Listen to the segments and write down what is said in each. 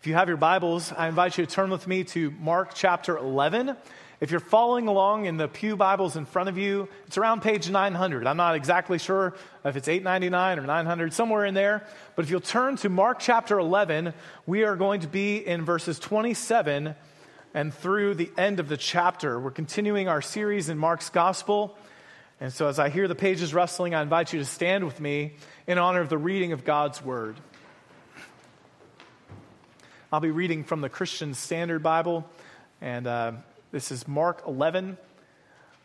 If you have your Bibles, I invite you to turn with me to Mark chapter 11. If you're following along in the Pew Bibles in front of you, it's around page 900. I'm not exactly sure if it's 899 or 900, somewhere in there. But if you'll turn to Mark chapter 11, we are going to be in verses 27 and through the end of the chapter. We're continuing our series in Mark's Gospel. And so as I hear the pages rustling, I invite you to stand with me in honor of the reading of God's Word. I'll be reading from the Christian Standard Bible, and uh, this is Mark 11,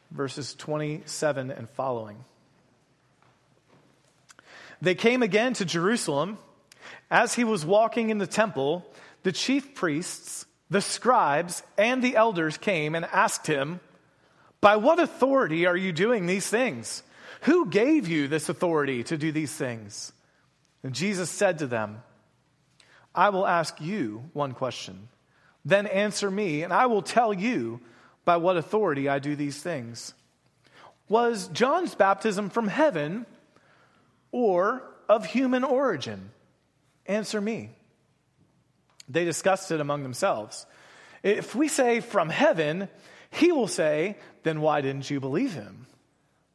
verses 27 and following. They came again to Jerusalem. As he was walking in the temple, the chief priests, the scribes, and the elders came and asked him, By what authority are you doing these things? Who gave you this authority to do these things? And Jesus said to them, I will ask you one question. Then answer me, and I will tell you by what authority I do these things. Was John's baptism from heaven or of human origin? Answer me. They discussed it among themselves. If we say from heaven, he will say, then why didn't you believe him?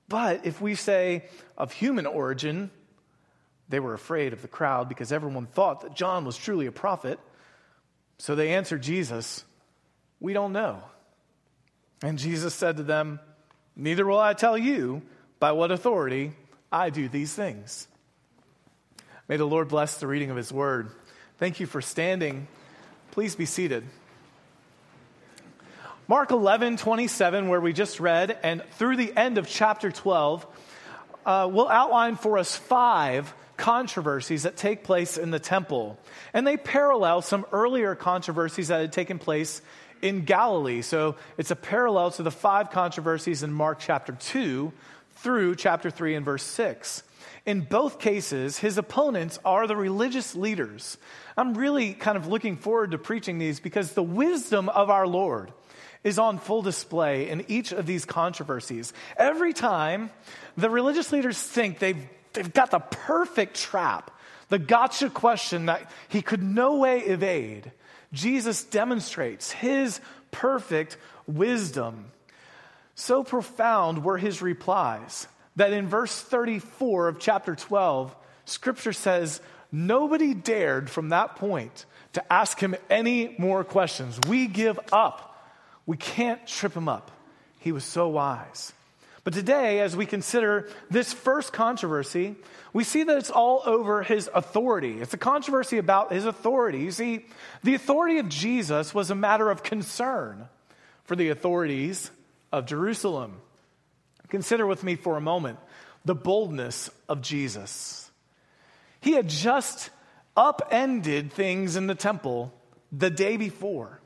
But if we say of human origin, they were afraid of the crowd because everyone thought that John was truly a prophet. So they answered Jesus, We don't know. And Jesus said to them, Neither will I tell you by what authority I do these things. May the Lord bless the reading of his word. Thank you for standing. Please be seated. Mark 11, 27, where we just read, and through the end of chapter 12, uh, will outline for us five controversies that take place in the temple. And they parallel some earlier controversies that had taken place in Galilee. So it's a parallel to the five controversies in Mark chapter 2 through chapter 3 and verse 6. In both cases, his opponents are the religious leaders. I'm really kind of looking forward to preaching these because the wisdom of our Lord is on full display in each of these controversies. Every time the religious leaders think they've they've got the perfect trap, the gotcha question that he could no way evade. Jesus demonstrates his perfect wisdom. So profound were his replies that in verse 34 of chapter 12, scripture says, Nobody dared from that point to ask him any more questions. We give up. We can't trip him up. He was so wise. But today, as we consider this first controversy, we see that it's all over his authority. It's a controversy about his authority. You see, the authority of Jesus was a matter of concern for the authorities of Jerusalem. Consider with me for a moment the boldness of Jesus. He had just upended things in the temple the day before.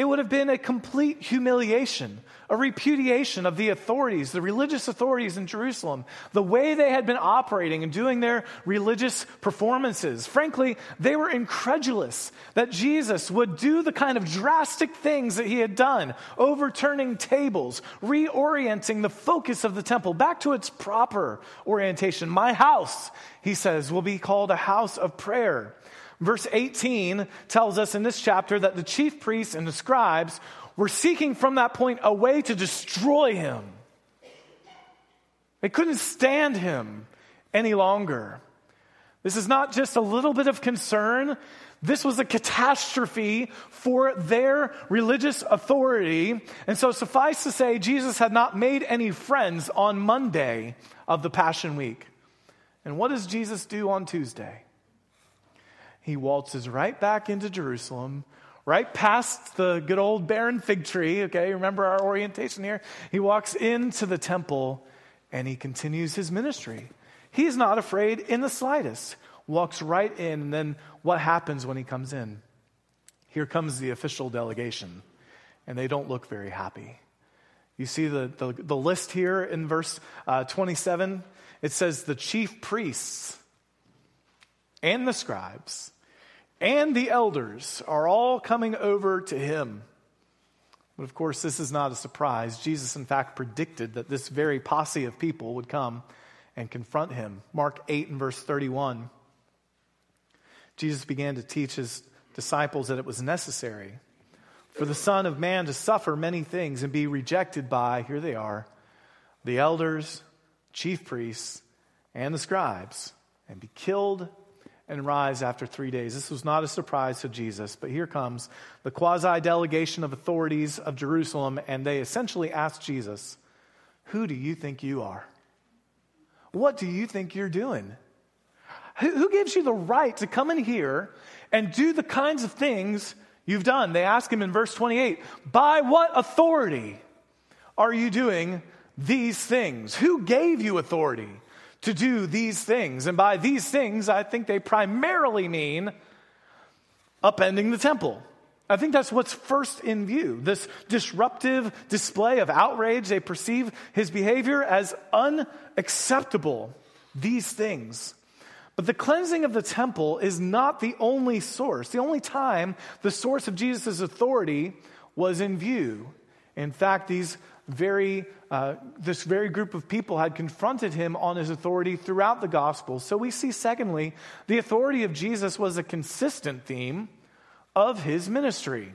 It would have been a complete humiliation, a repudiation of the authorities, the religious authorities in Jerusalem, the way they had been operating and doing their religious performances. Frankly, they were incredulous that Jesus would do the kind of drastic things that he had done, overturning tables, reorienting the focus of the temple back to its proper orientation. My house, he says, will be called a house of prayer. Verse 18 tells us in this chapter that the chief priests and the scribes were seeking from that point a way to destroy him. They couldn't stand him any longer. This is not just a little bit of concern. This was a catastrophe for their religious authority. And so, suffice to say, Jesus had not made any friends on Monday of the Passion Week. And what does Jesus do on Tuesday? He waltzes right back into Jerusalem, right past the good old barren fig tree. Okay, remember our orientation here? He walks into the temple and he continues his ministry. He's not afraid in the slightest. Walks right in, and then what happens when he comes in? Here comes the official delegation, and they don't look very happy. You see the, the, the list here in verse uh, 27? It says the chief priests and the scribes and the elders are all coming over to him. But of course, this is not a surprise. Jesus, in fact, predicted that this very posse of people would come and confront him. Mark 8 and verse 31. Jesus began to teach his disciples that it was necessary for the Son of Man to suffer many things and be rejected by, here they are, the elders, chief priests, and the scribes, and be killed and rise after three days. This was not a surprise to Jesus, but here comes the quasi delegation of authorities of Jerusalem, and they essentially ask Jesus, Who do you think you are? What do you think you're doing? Who, gives you the right to come in here and do the kinds of things you've done? They ask him in verse 28 By what authority are you doing these things? Who gave you authority to do these things? And by these things, I think they primarily mean upending the temple. I think that's what's first in view. This disruptive display of outrage, they perceive his behavior as unacceptable. These things. But the cleansing of the temple is not the only source. The only time the source of Jesus' authority was in view. In fact, these very, uh, this very group of people had confronted him on his authority throughout the gospel. So we see, secondly, the authority of Jesus was a consistent theme of his ministry.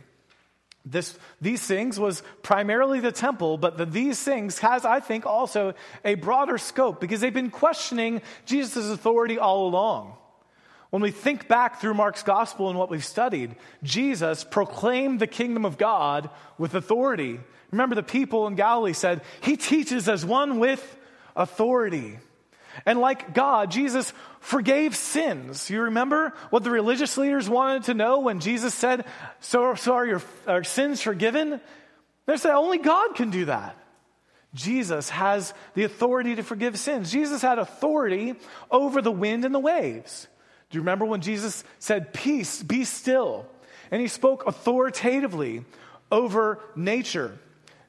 This, these things was primarily the temple, but the these things has, I think, also a broader scope because they've been questioning Jesus' authority all along. When we think back through Mark's gospel and what we've studied, Jesus proclaimed the kingdom of God with authority. Remember, the people in Galilee said, He teaches as one with authority. And like God, Jesus forgave sins. You remember what the religious leaders wanted to know when Jesus said, So, so are your are sins forgiven? They said, Only God can do that. Jesus has the authority to forgive sins. Jesus had authority over the wind and the waves. Do you remember when Jesus said, Peace, be still? And he spoke authoritatively over nature.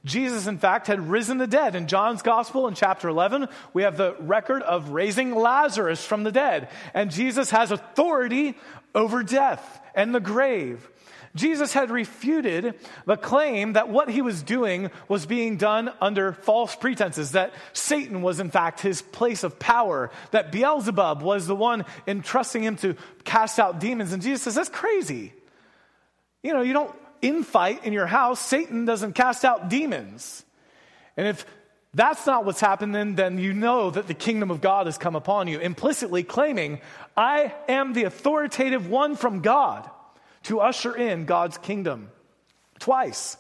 Jesus, in fact, had risen the dead. In John's Gospel, in chapter 11, we have the record of raising Lazarus from the dead. And Jesus has authority over death and the grave. Jesus had refuted the claim that what he was doing was being done under false pretenses, that Satan was, in fact, his place of power, that Beelzebub was the one entrusting him to cast out demons. And Jesus says, That's crazy. You know, you don't infight in your house, Satan doesn't cast out demons. And if that's not what's happening, then you know that the kingdom of God has come upon you, implicitly claiming, I am the authoritative one from God to usher in God's kingdom. Twice,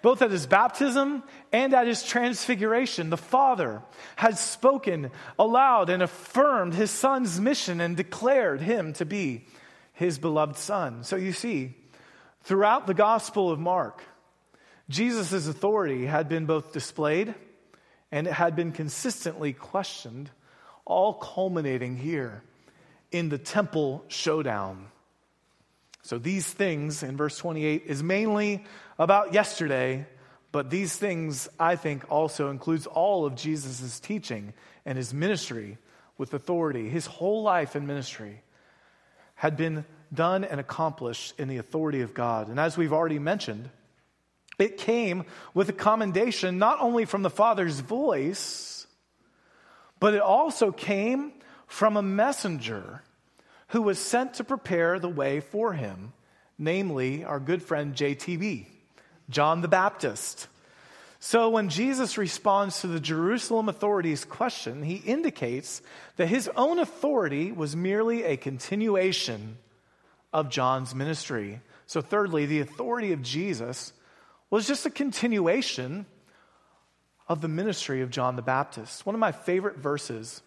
both at his baptism and at his transfiguration, the Father had spoken aloud and affirmed his Son's mission and declared him to be his beloved Son. So you see, Throughout the Gospel of Mark, Jesus' authority had been both displayed and it had been consistently questioned, all culminating here in the temple showdown. So, these things in verse 28 is mainly about yesterday, but these things, I think, also includes all of Jesus' teaching and his ministry with authority. His whole life and ministry had been done and accomplished in the authority of God. And as we've already mentioned, it came with a commendation not only from the Father's voice, but it also came from a messenger who was sent to prepare the way for him, namely our good friend JTB, John the Baptist. So when Jesus responds to the Jerusalem authorities' question, he indicates that his own authority was merely a continuation of John's ministry. So, thirdly, the authority of Jesus was just a continuation of the ministry of John the Baptist. One of my favorite verses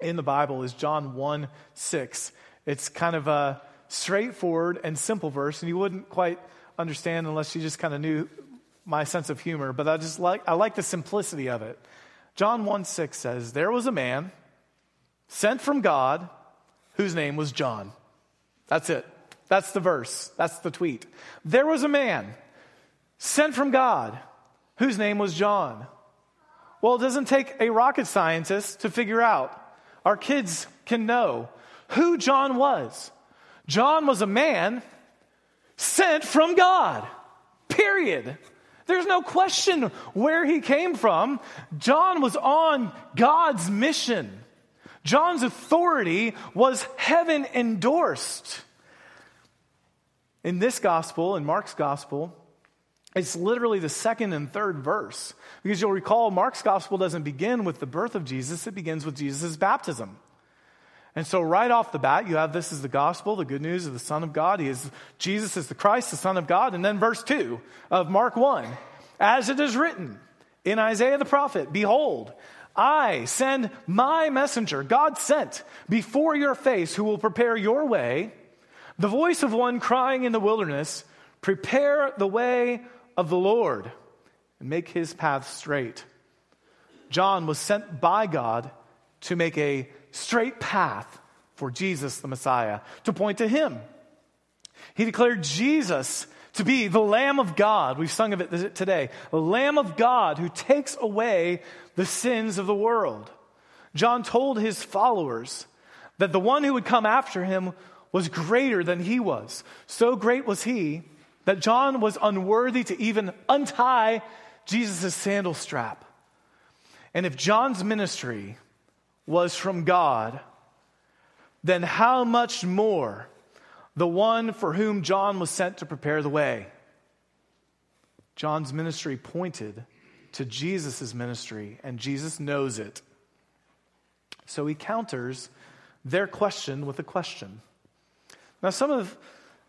in the Bible is John 1 6. It's kind of a straightforward and simple verse, and you wouldn't quite understand unless you just kind of knew my sense of humor, but I just like I like the simplicity of it. John 1 6 says, There was a man sent from God whose name was John. That's it. That's the verse. That's the tweet. There was a man sent from God whose name was John. Well, it doesn't take a rocket scientist to figure out. Our kids can know who John was. John was a man sent from God, period. There's no question where he came from. John was on God's mission. John's authority was heaven endorsed. In this gospel, in Mark's gospel, it's literally the second and third verse. Because you'll recall, Mark's gospel doesn't begin with the birth of Jesus, it begins with Jesus' baptism. And so, right off the bat, you have this is the gospel, the good news of the Son of God. He is Jesus is the Christ, the Son of God. And then verse 2 of Mark 1 As it is written in Isaiah the prophet, Behold, I send my messenger, God sent, before your face, who will prepare your way. The voice of one crying in the wilderness, Prepare the way of the Lord and make his path straight. John was sent by God to make a straight path for Jesus the Messiah, to point to him. He declared Jesus to be the Lamb of God. We've sung of it today. The Lamb of God who takes away the sins of the world. John told his followers that the one who would come after him was greater than he was. So great was he that John was unworthy to even untie Jesus' sandal strap. And if John's ministry was from God, then how much more the one for whom John was sent to prepare the way? John's ministry pointed to Jesus' ministry, and Jesus knows it. So he counters their question with a question. Now, some of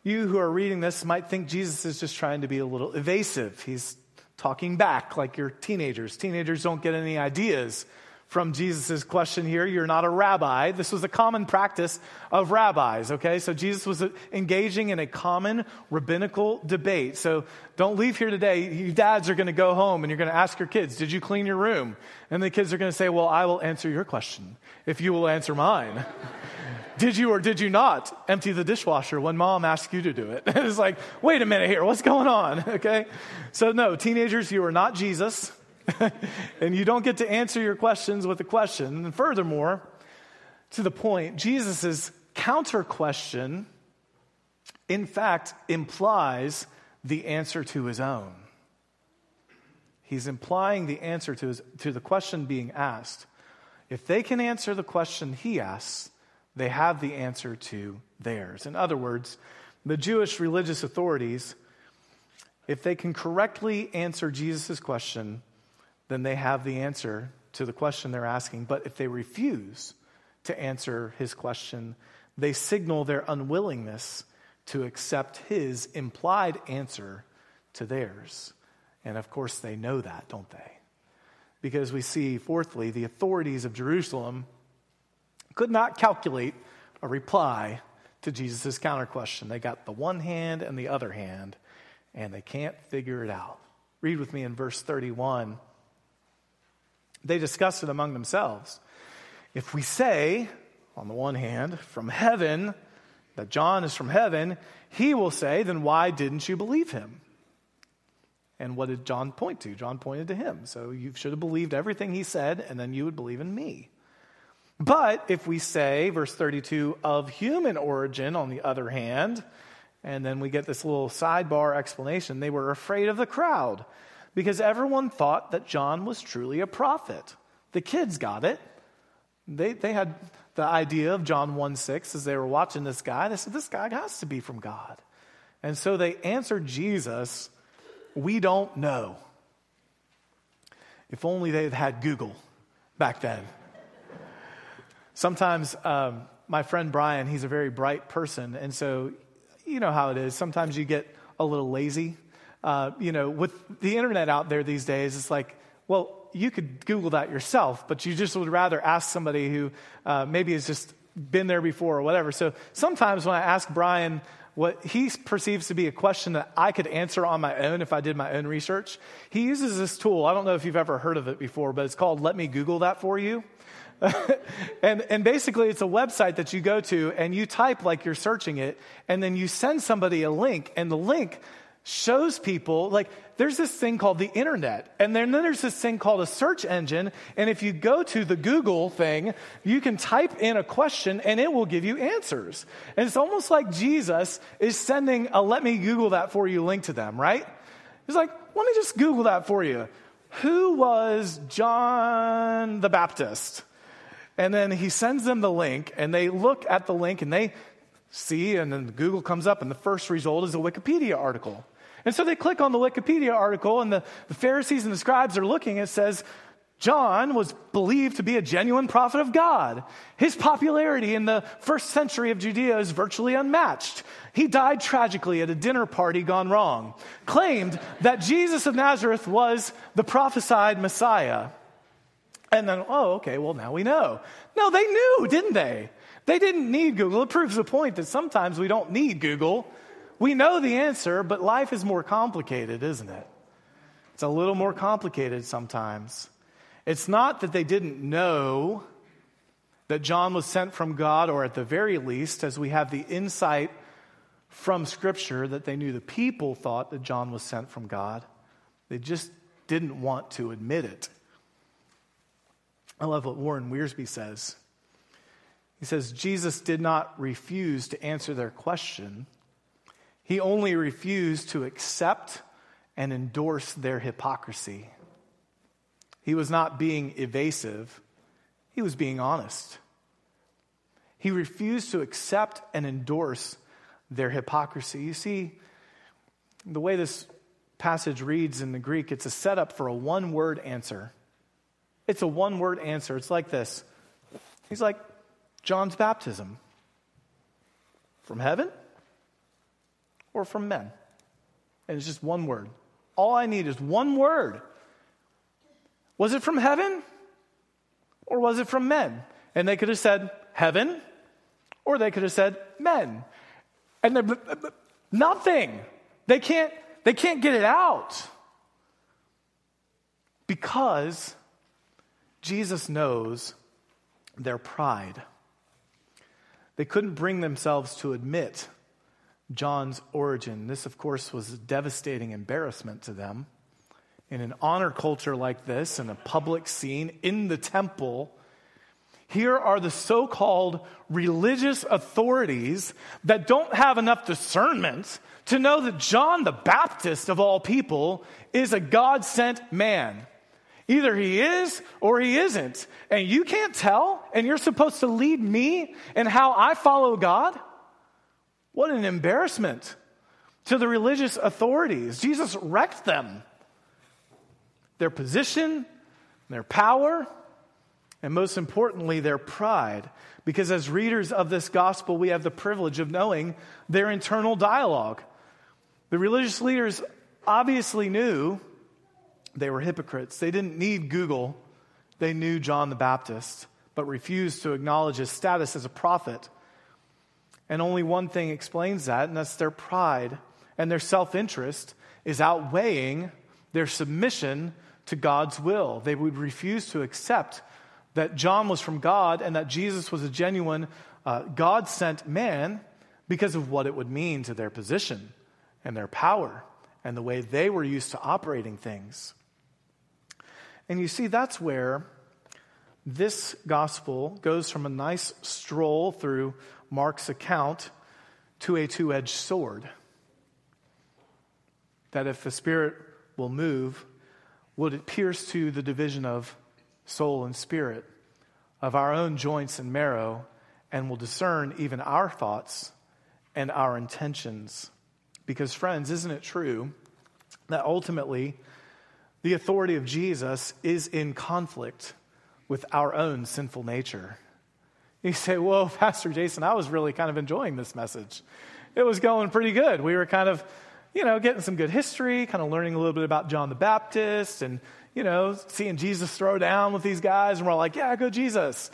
you who are reading this might think Jesus is just trying to be a little evasive. He's talking back like you're teenagers. Teenagers don't get any ideas from Jesus' question here. You're not a rabbi. This was a common practice of rabbis, okay? So Jesus was engaging in a common rabbinical debate. So don't leave here today. You dads are going to go home and you're going to ask your kids, Did you clean your room? And the kids are going to say, Well, I will answer your question if you will answer mine. did you or did you not empty the dishwasher when mom asked you to do it? it's like, wait a minute here, what's going on? Okay? So, no, teenagers, you are not Jesus, and you don't get to answer your questions with a question. And furthermore, to the point, Jesus' counter question, in fact, implies the answer to his own. He's implying the answer to, his, to the question being asked. If they can answer the question he asks, they have the answer to theirs. In other words, the Jewish religious authorities, if they can correctly answer Jesus' question, then they have the answer to the question they're asking. But if they refuse to answer his question, they signal their unwillingness to accept his implied answer to theirs. And of course, they know that, don't they? Because we see, fourthly, the authorities of Jerusalem could not calculate a reply to Jesus' counter question. They got the one hand and the other hand, and they can't figure it out. Read with me in verse 31. They discussed it among themselves. If we say, on the one hand, from heaven, that John is from heaven, he will say, then why didn't you believe him? And what did John point to? John pointed to him. So you should have believed everything he said, and then you would believe in me. But if we say, verse 32, of human origin, on the other hand, and then we get this little sidebar explanation, they were afraid of the crowd because everyone thought that John was truly a prophet. The kids got it. They, they had the idea of John 1 6 as they were watching this guy. They said, This guy has to be from God. And so they answered Jesus, We don't know. If only they had had Google back then. Sometimes um, my friend Brian, he's a very bright person, and so you know how it is. Sometimes you get a little lazy. Uh, you know, with the internet out there these days, it's like, well, you could Google that yourself, but you just would rather ask somebody who uh, maybe has just been there before or whatever. So sometimes when I ask Brian what he perceives to be a question that I could answer on my own if I did my own research, he uses this tool. I don't know if you've ever heard of it before, but it's called Let Me Google That For You. and, and basically, it's a website that you go to and you type like you're searching it, and then you send somebody a link, and the link shows people like there's this thing called the internet and then, there's this thing called a search engine and if you go to the google thing you can type in a question and it will give you answers. And it's almost like jesus is sending a let me google that for you link to them right? He's like let me just google that for you. Who was john the baptist? And then he sends them the link, and they look at the link and they see, and then Google comes up, and the first result is a Wikipedia article. And so they click on the Wikipedia article, and the, the Pharisees and the scribes are looking. It says, John was believed to be a genuine prophet of God. His popularity in the first century of Judea is virtually unmatched. He died tragically at a dinner party gone wrong, claimed that Jesus of Nazareth was the prophesied Messiah. And then, oh, okay, well, now we know. No, they knew, didn't they? They didn't need Google. It proves the point that sometimes we don't need Google. We know the answer, but life is more complicated, isn't it? It's a little more complicated sometimes. It's not that they didn't know that John was sent from God, or at the very least, as we have the insight from Scripture, that they knew the people thought that John was sent from God. They just didn't want to admit it. I love what Warren Wiersbe says. He says, Jesus did not refuse to answer their question, he only refused to accept and endorse their hypocrisy. He was not being evasive, he was being honest. He refused to accept and endorse their hypocrisy. You see, the way this passage reads in the Greek, it's a setup for a one word answer. It's a one word answer. It's like this He's like, John's baptism. From heaven or from men? And it's just one word. All I need is one word. Was it from heaven or was it from men? And they could have said heaven or they could have said men. And they're nothing. They can't, they can't get it out because Jesus knows their pride. They couldn't bring themselves to admit John's origin. This, of course, was a devastating embarrassment to them in an honor culture like this, in a public scene, in the temple, here are the so called religious authorities that don't have enough discernment to know that John the Baptist, of all people, is a God sent man. Either he is or he isn't. And you can't tell, and you're supposed to lead me in how I follow God? What an embarrassment to the religious authorities. Jesus wrecked them their position, their power, and most importantly, their pride. Because as readers of this gospel, we have the privilege of knowing their internal dialogue. The religious leaders obviously knew they were hypocrites. They didn't need Google, they knew John the Baptist, but refused to acknowledge his status as a prophet. And only one thing explains that, and that's their pride and their self interest is outweighing their submission to God's will. They would refuse to accept that John was from God and that Jesus was a genuine uh, God sent man because of what it would mean to their position and their power and the way they were used to operating things. And you see, that's where this gospel goes from a nice stroll through Mark's account to a two edged sword. That if the Spirit will move, would it pierce to the division of soul and spirit, of our own joints and marrow, and will discern even our thoughts and our intentions. Because, friends, isn't it true that ultimately the authority of Jesus is in conflict with our own sinful nature? You say, Whoa, Pastor Jason, I was really kind of enjoying this message. It was going pretty good. We were kind of you know, getting some good history, kind of learning a little bit about John the Baptist and, you know, seeing Jesus throw down with these guys. And we're like, yeah, go Jesus.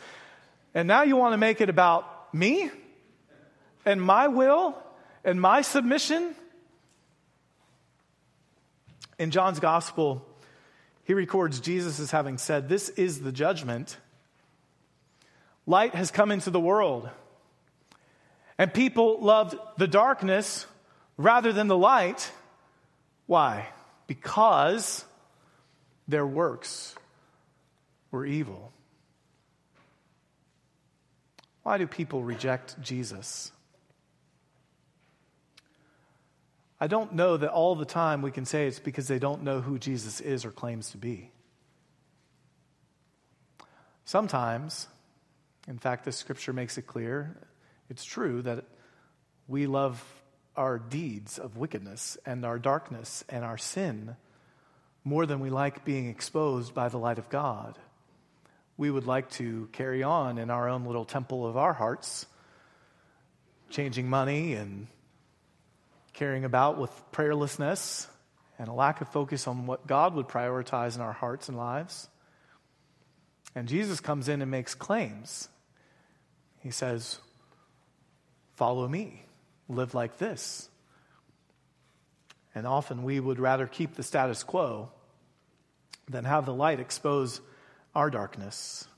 And now you want to make it about me and my will and my submission? In John's gospel, he records Jesus as having said, This is the judgment. Light has come into the world, and people loved the darkness rather than the light. Why? Because their works were evil. Why do people reject Jesus? I don't know that all the time we can say it's because they don't know who Jesus is or claims to be. Sometimes, in fact, the scripture makes it clear, it's true that we love our deeds of wickedness and our darkness and our sin more than we like being exposed by the light of God. We would like to carry on in our own little temple of our hearts, changing money and carrying about with prayerlessness and a lack of focus on what God would prioritize in our hearts and lives. And Jesus comes in and makes claims. He says, Follow me, live like this. And often we would rather keep the status quo than have the light expose our darkness.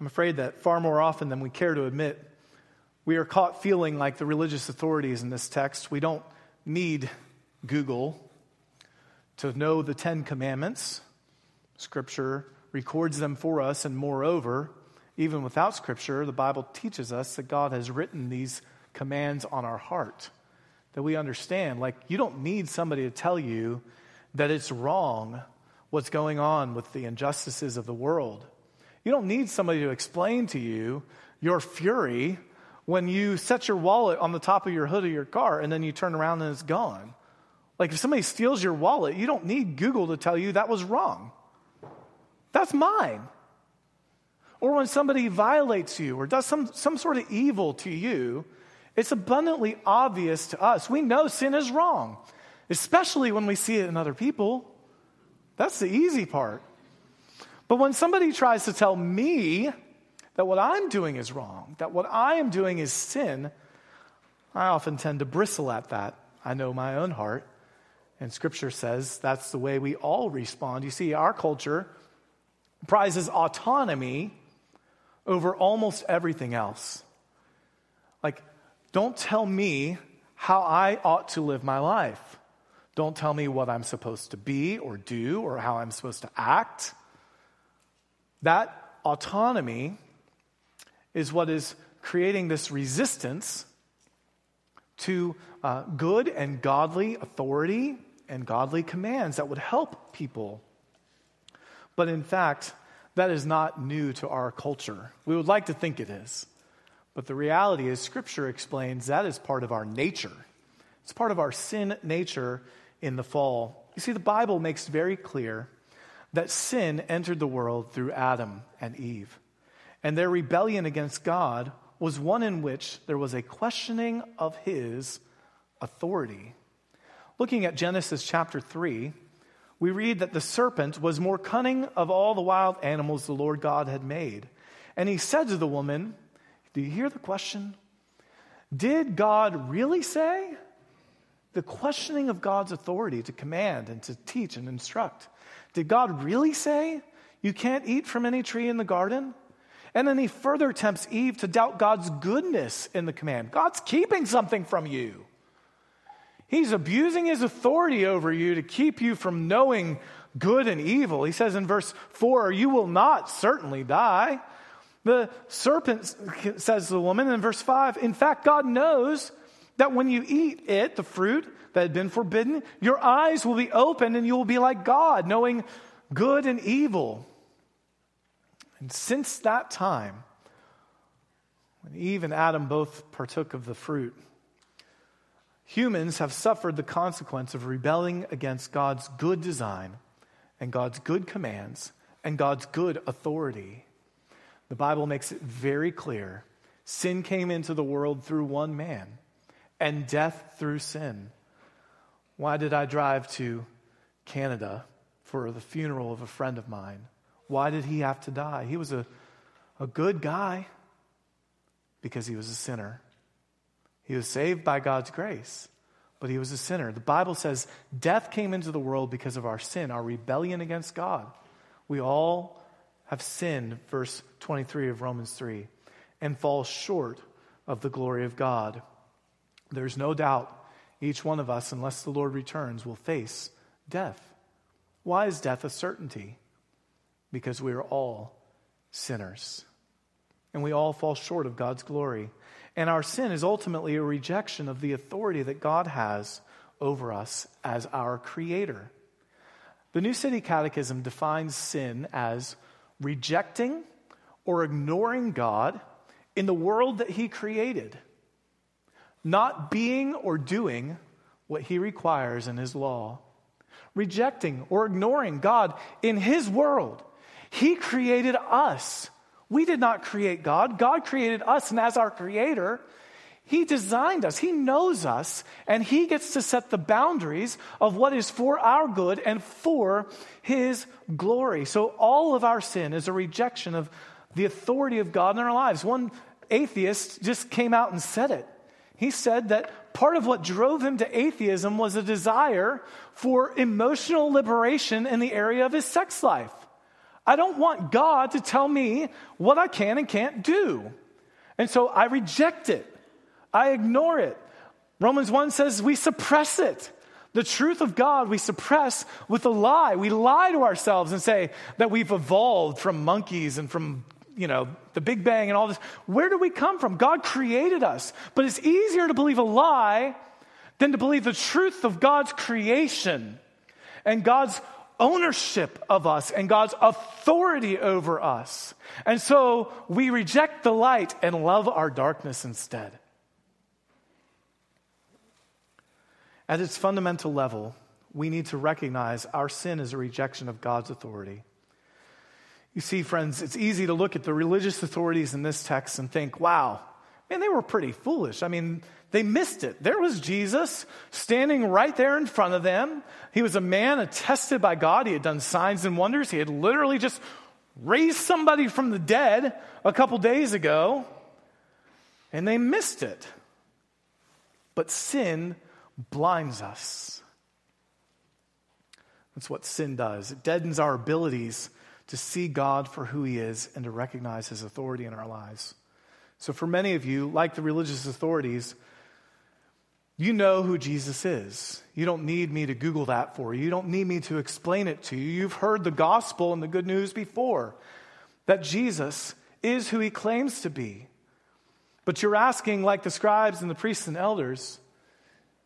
I'm afraid that far more often than we care to admit, we are caught feeling like the religious authorities in this text. We don't need Google to know the Ten Commandments. Scripture records them for us, and moreover, even without Scripture, the Bible teaches us that God has written these commands on our heart that we understand. Like, you don't need somebody to tell you that it's wrong what's going on with the injustices of the world. You don't need somebody to explain to you your fury when you set your wallet on the top of your hood of your car and then you turn around and it's gone. Like if somebody steals your wallet, you don't need Google to tell you that was wrong. That's mine. Or when somebody violates you or does some, some sort of evil to you, it's abundantly obvious to us. We know sin is wrong, especially when we see it in other people. That's the easy part. But when somebody tries to tell me that what I'm doing is wrong, that what I am doing is sin, I often tend to bristle at that. I know my own heart. And scripture says that's the way we all respond. You see, our culture prizes autonomy over almost everything else. Like, don't tell me how I ought to live my life. Don't tell me what I'm supposed to be or do or how I'm supposed to act. That autonomy is what is creating this resistance to uh, good and godly authority and godly commands that would help people. But in fact, that is not new to our culture. We would like to think it is. But the reality is, Scripture explains that is part of our nature. It's part of our sin nature in the fall. You see, the Bible makes very clear that sin entered the world through Adam and Eve. And their rebellion against God was one in which there was a questioning of his authority. Looking at Genesis chapter 3, we read that the serpent was more cunning of all the wild animals the Lord God had made. And he said to the woman, Do you hear the question? Did God really say? The questioning of God's authority to command and to teach and instruct. Did God really say you can't eat from any tree in the garden? And then he further tempts Eve to doubt God's goodness in the command. God's keeping something from you. He's abusing his authority over you to keep you from knowing good and evil. He says in verse 4, You will not certainly die. The serpent says to the woman in verse 5, In fact, God knows that when you eat it, the fruit that had been forbidden, your eyes will be opened and you will be like God, knowing good and evil. And since that time, when Eve and Adam both partook of the fruit, humans have suffered the consequence of rebelling against God's good design and God's good commands and God's good authority. The Bible makes it very clear sin came into the world through one man, and death through sin. Why did I drive to Canada for the funeral of a friend of mine? Why did he have to die? He was a, a good guy because he was a sinner. He was saved by God's grace, but he was a sinner. The Bible says death came into the world because of our sin, our rebellion against God. We all have sinned, verse 23 of Romans 3, and fall short of the glory of God. There's no doubt each one of us, unless the Lord returns, will face death. Why is death a certainty? Because we are all sinners. And we all fall short of God's glory. And our sin is ultimately a rejection of the authority that God has over us as our creator. The New City Catechism defines sin as rejecting or ignoring God in the world that he created, not being or doing what he requires in his law, rejecting or ignoring God in his world. He created us. We did not create God. God created us, and as our creator, he designed us, He knows us, and He gets to set the boundaries of what is for our good and for His glory. So, all of our sin is a rejection of the authority of God in our lives. One atheist just came out and said it. He said that part of what drove him to atheism was a desire for emotional liberation in the area of his sex life. I don't want God to tell me what I can and can't do. And so I reject it. I ignore it. Romans 1 says we suppress it. The truth of God we suppress with a lie. We lie to ourselves and say that we've evolved from monkeys and from, you know, the Big Bang and all this. Where do we come from? God created us. But it's easier to believe a lie than to believe the truth of God's creation and God's ownership of us and God's authority over us. And so we reject the light and love our darkness instead. At its fundamental level, we need to recognize our sin is a rejection of God's authority. You see, friends, it's easy to look at the religious authorities in this text and think, wow, man, they were pretty foolish. I mean, they missed it. There was Jesus standing right there in front of them. He was a man attested by God. He had done signs and wonders. He had literally just raised somebody from the dead a couple days ago, and they missed it. But sin blinds us. That's what sin does. It deadens our abilities to see God for who He is and to recognize His authority in our lives. So, for many of you, like the religious authorities, you know who Jesus is. You don't need me to Google that for you. You don't need me to explain it to you. You've heard the gospel and the good news before that Jesus is who he claims to be. But you're asking, like the scribes and the priests and elders,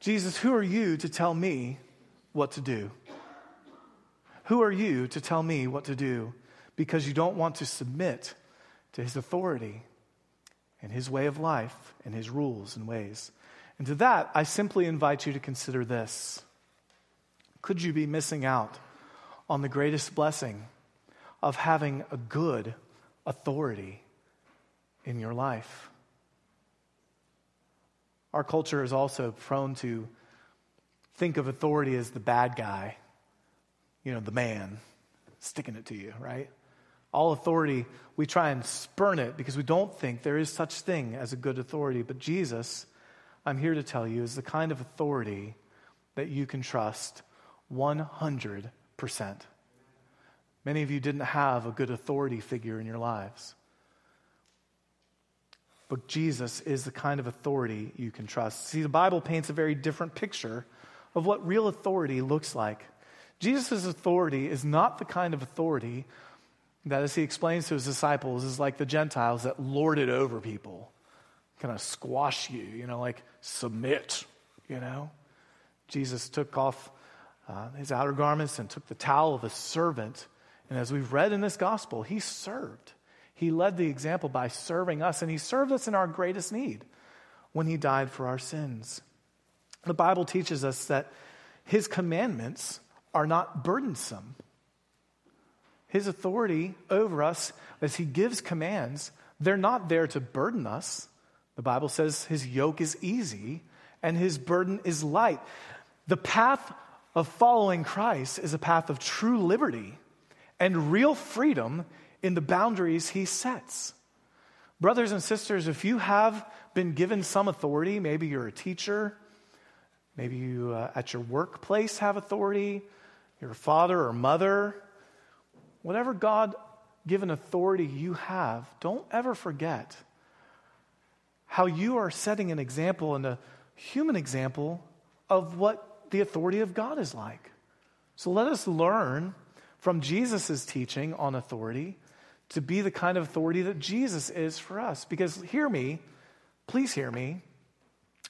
Jesus, who are you to tell me what to do? Who are you to tell me what to do? Because you don't want to submit to his authority and his way of life and his rules and ways. And to that, I simply invite you to consider this. Could you be missing out on the greatest blessing of having a good authority in your life? Our culture is also prone to think of authority as the bad guy, you know, the man sticking it to you, right? All authority, we try and spurn it because we don't think there is such thing as a good authority. But Jesus, I'm here to tell you, is the kind of authority that you can trust 100%. Many of you didn't have a good authority figure in your lives. But Jesus is the kind of authority you can trust. See, the Bible paints a very different picture of what real authority looks like. Jesus' authority is not the kind of authority that, as he explains to his disciples, is like the Gentiles that lord it over people, kind of squash you, you know, like submit, you know. Jesus took off uh, his outer garments and took the towel of a servant. And as we've read in this gospel, he served. He led the example by serving us, and He served us in our greatest need when He died for our sins. The Bible teaches us that His commandments are not burdensome. His authority over us, as He gives commands, they're not there to burden us. The Bible says His yoke is easy and His burden is light. The path of following Christ is a path of true liberty and real freedom in the boundaries he sets. Brothers and sisters, if you have been given some authority, maybe you're a teacher, maybe you uh, at your workplace have authority, you're a father or mother, whatever God given authority you have, don't ever forget how you are setting an example and a human example of what the authority of God is like. So let us learn from Jesus' teaching on authority to be the kind of authority that Jesus is for us. Because hear me, please hear me.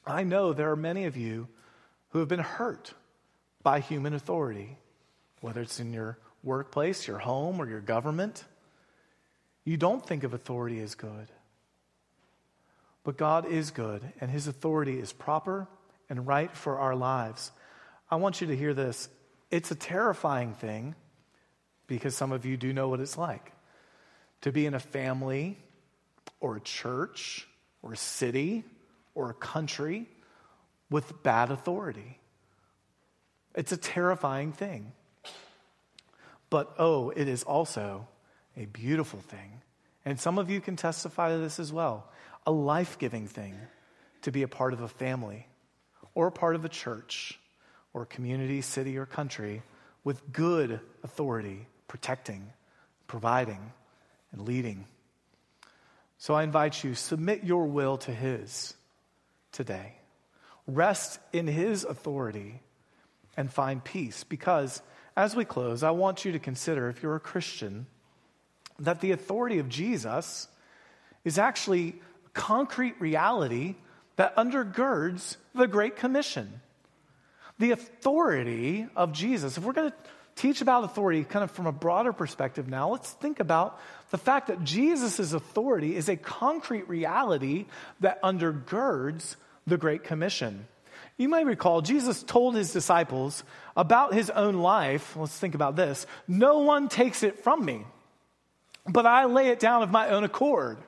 I know there are many of you who have been hurt by human authority, whether it's in your workplace, your home, or your government. You don't think of authority as good. But God is good, and his authority is proper and right for our lives. I want you to hear this. It's a terrifying thing because some of you do know what it's like to be in a family or a church or a city or a country with bad authority. It's a terrifying thing. But oh, it is also a beautiful thing. And some of you can testify to this as well a life giving thing to be a part of a family or a part of a church or a community, city, or country with good authority, protecting, providing, and leading. So I invite you, submit your will to His today. Rest in His authority and find peace. Because as we close, I want you to consider, if you're a Christian, that the authority of Jesus is actually a concrete reality that undergirds the Great Commission. The authority of Jesus, if we're going to teach about authority kind of from a broader perspective now, let's think about the fact that Jesus' authority is a concrete reality that undergirds the Great Commission. You may recall Jesus told his disciples about his own life. Let's think about this. No one takes it from me, but I lay it down of my own accord.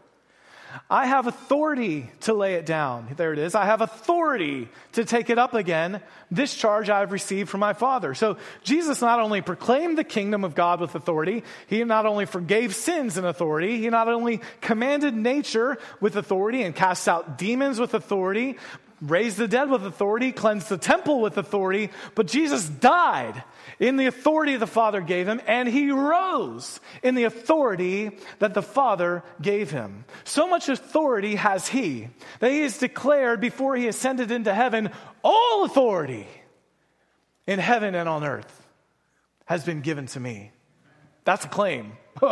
I have authority to lay it down. There it is. I have authority to take it up again. This charge I have received from my Father. So Jesus not only proclaimed the kingdom of God with authority, he not only forgave sins in authority, he not only commanded nature with authority and cast out demons with authority, raised the dead with authority, cleansed the temple with authority, but Jesus died in the authority the Father gave him, and he rose in the authority that the Father gave him. So much authority has he that he has declared before he ascended into heaven all authority in heaven and on earth has been given to me. That's a claim.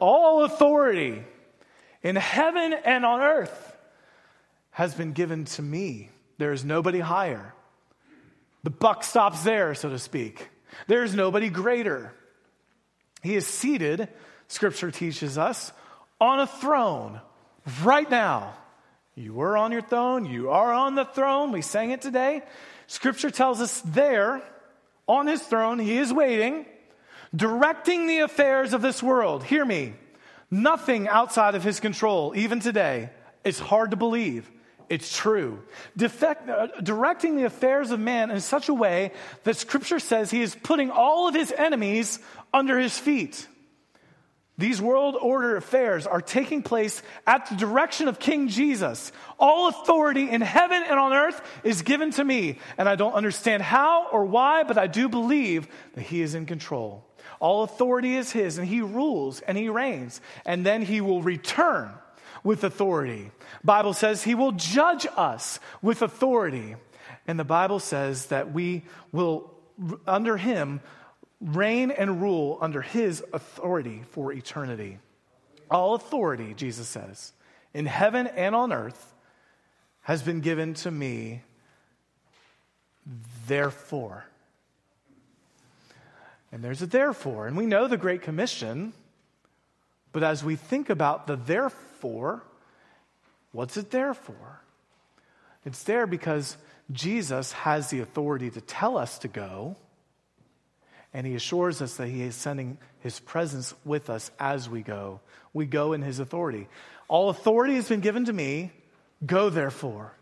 all authority in heaven and on earth has been given to me. There is nobody higher. The buck stops there, so to speak. There is nobody greater. He is seated, scripture teaches us, on a throne right now. You were on your throne, you are on the throne. We sang it today. Scripture tells us there, on his throne, he is waiting, directing the affairs of this world. Hear me. Nothing outside of his control, even today. It's hard to believe. It's true. Defect, uh, directing the affairs of man in such a way that Scripture says he is putting all of his enemies under his feet. These world order affairs are taking place at the direction of King Jesus. All authority in heaven and on earth is given to me, and I don't understand how or why, but I do believe that he is in control. All authority is his, and he rules and he reigns, and then he will return with authority. Bible says he will judge us with authority. And the Bible says that we will under him reign and rule under his authority for eternity. All authority, Jesus says, in heaven and on earth has been given to me. Therefore, and there's a therefore, and we know the Great Commission, but as we think about the therefore. What's it there for? It's there because Jesus has the authority to tell us to go, and he assures us that he is sending his presence with us as we go. We go in his authority. All authority has been given to me. Go, therefore,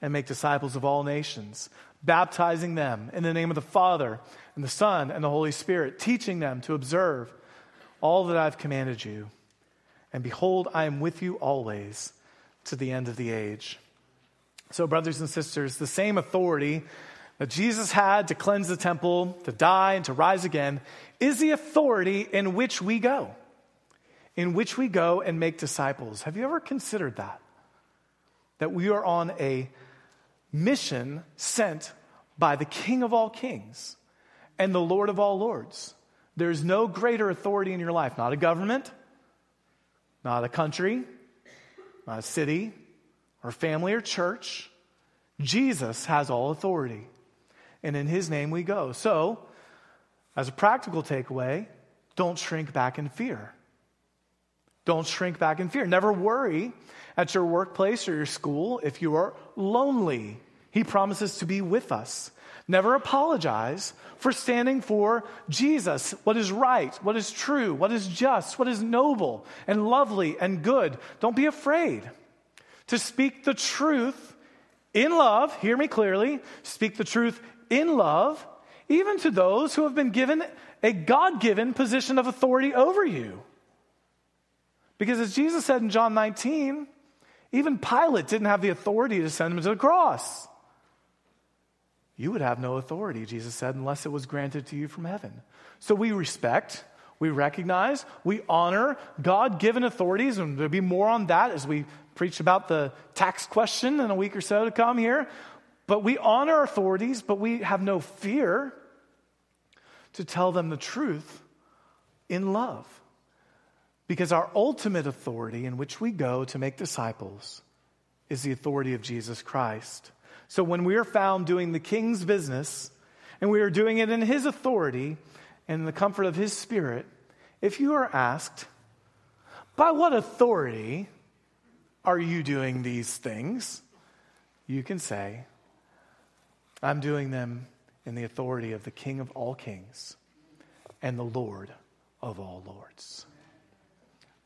and make disciples of all nations, baptizing them in the name of the Father, and the Son, and the Holy Spirit, teaching them to observe all that I've commanded you. And behold, I am with you always to the end of the age. So, brothers and sisters, the same authority that Jesus had to cleanse the temple, to die, and to rise again is the authority in which we go, in which we go and make disciples. Have you ever considered that? That we are on a mission sent by the King of all kings and the Lord of all lords. There's no greater authority in your life, not a government, not a country, not a city, or family or church. Jesus has all authority. And in his name we go. So, as a practical takeaway, don't shrink back in fear. Don't shrink back in fear. Never worry at your workplace or your school if you are lonely. He promises to be with us. Never apologize for standing for Jesus, what is right, what is true, what is just, what is noble and lovely and good. Don't be afraid to speak the truth in love. Hear me clearly. Speak the truth in love, even to those who have been given a God given position of authority over you. Because as Jesus said in John 19, even Pilate didn't have the authority to send him to the cross. You would have no authority, Jesus said, unless it was granted to you from heaven. So we respect, we recognize, we honor God given authorities, and there'll be more on that as we preach about the tax question in a week or so to come here. But we honor authorities, but we have no fear to tell them the truth in love. Because our ultimate authority in which we go to make disciples is the authority of Jesus Christ. So when we are found doing the king's business and we are doing it in his authority and in the comfort of his spirit, if you are asked, by what authority are you doing these things? You can say, I'm doing them in the authority of the King of all kings and the Lord of all lords.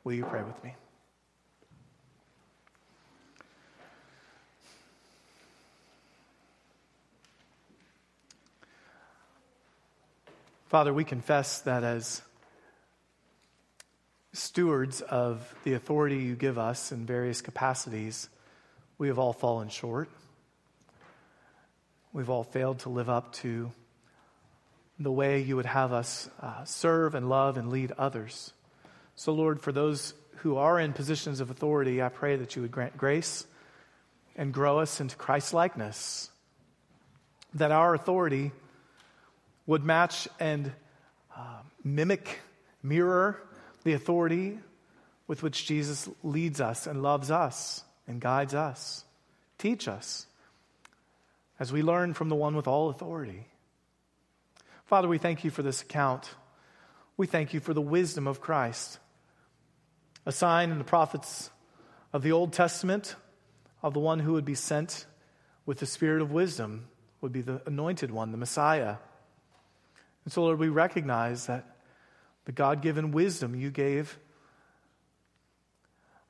Will you pray with me? Father, we confess that as stewards of the authority you give us in various capacities, we have all fallen short. We've all failed to live up to the way you would have us uh, serve and love and lead others. So, Lord, for those who are in positions of authority, I pray that you would grant grace and grow us into Christ likeness, that our authority would match and uh, mimic, mirror the authority with which Jesus leads us and loves us and guides us. Teach us as we learn from the one with all authority. Father, we thank you for this account. We thank you for the wisdom of Christ, a sign in the prophets of the Old Testament of the one who would be sent with the spirit of wisdom, would be the anointed one, the Messiah. And so, Lord, we recognize that the God given wisdom you gave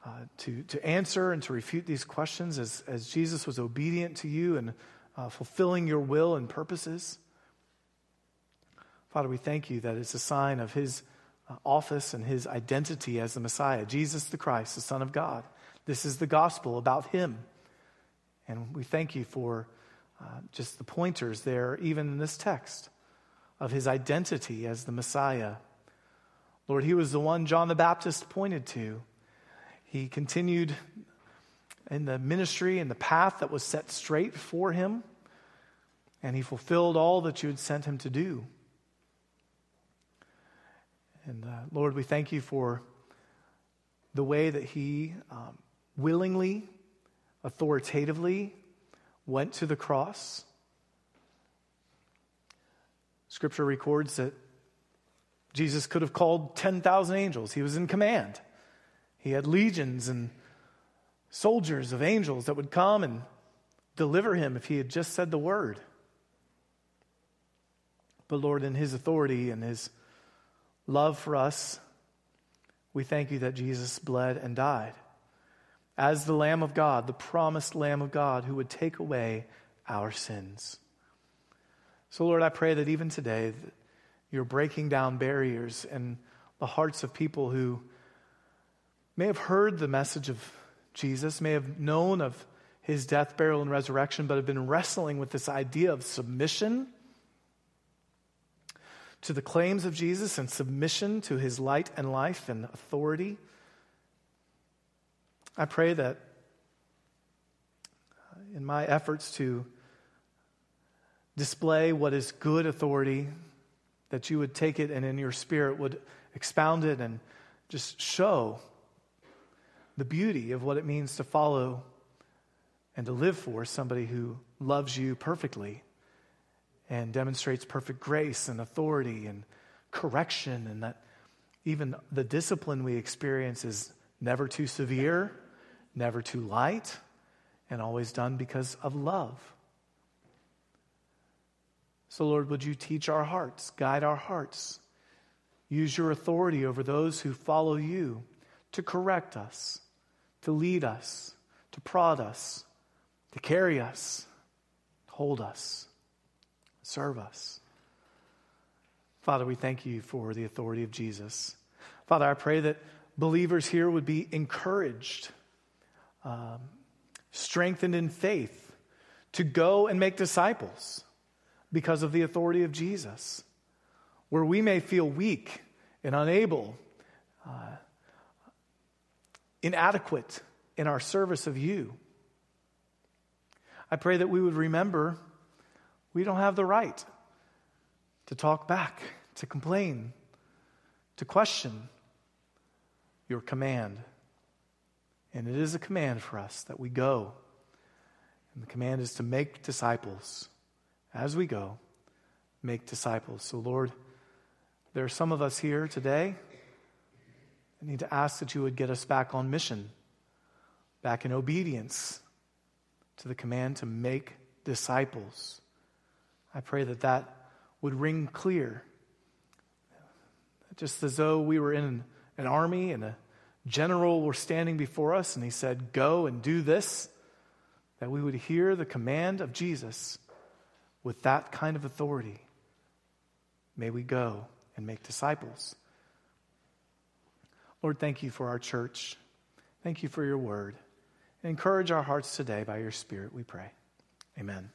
uh, to, to answer and to refute these questions as, as Jesus was obedient to you and uh, fulfilling your will and purposes. Father, we thank you that it's a sign of his uh, office and his identity as the Messiah, Jesus the Christ, the Son of God. This is the gospel about him. And we thank you for uh, just the pointers there, even in this text of his identity as the Messiah. Lord, he was the one John the Baptist pointed to. He continued in the ministry and the path that was set straight for him, and he fulfilled all that you had sent him to do. And uh, Lord, we thank you for the way that he um, willingly, authoritatively went to the cross Scripture records that Jesus could have called 10,000 angels. He was in command. He had legions and soldiers of angels that would come and deliver him if he had just said the word. But Lord, in his authority and his love for us, we thank you that Jesus bled and died as the Lamb of God, the promised Lamb of God who would take away our sins. So, Lord, I pray that even today that you're breaking down barriers in the hearts of people who may have heard the message of Jesus, may have known of his death, burial, and resurrection, but have been wrestling with this idea of submission to the claims of Jesus and submission to his light and life and authority. I pray that uh, in my efforts to display what is good authority, that you would take it and in your spirit would expound it and just show the beauty of what it means to follow and to live for somebody who loves you perfectly and demonstrates perfect grace and authority and correction, and that even the discipline we experience is never too severe, never too light, and always done because of love. So, Lord, would you teach our hearts, guide our hearts, use your authority over those who follow you to correct us, to lead us, to prod us, to carry us, hold us, serve us. Father, we thank you for the authority of Jesus. Father, I pray that believers here would be encouraged, um, strengthened in faith to go and make disciples because of the authority of Jesus. Where we may feel weak and unable, uh, inadequate in our service of you, I pray that we would remember we don't have the right to talk back, to complain, to question your command. And it is a command for us that we go. And the command is to make disciples as we go, make disciples. So, Lord, there are some of us here today that need to ask that you would get us back on mission, back in obedience to the command to make disciples. I pray that that would ring clear. Just as though we were in an army and a general were standing before us and he said, Go and do this, that we would hear the command of Jesus with that kind of authority. May we go and make disciples. Lord, thank you for our church. Thank you for your word. Encourage our hearts today by your Spirit, we pray. Amen.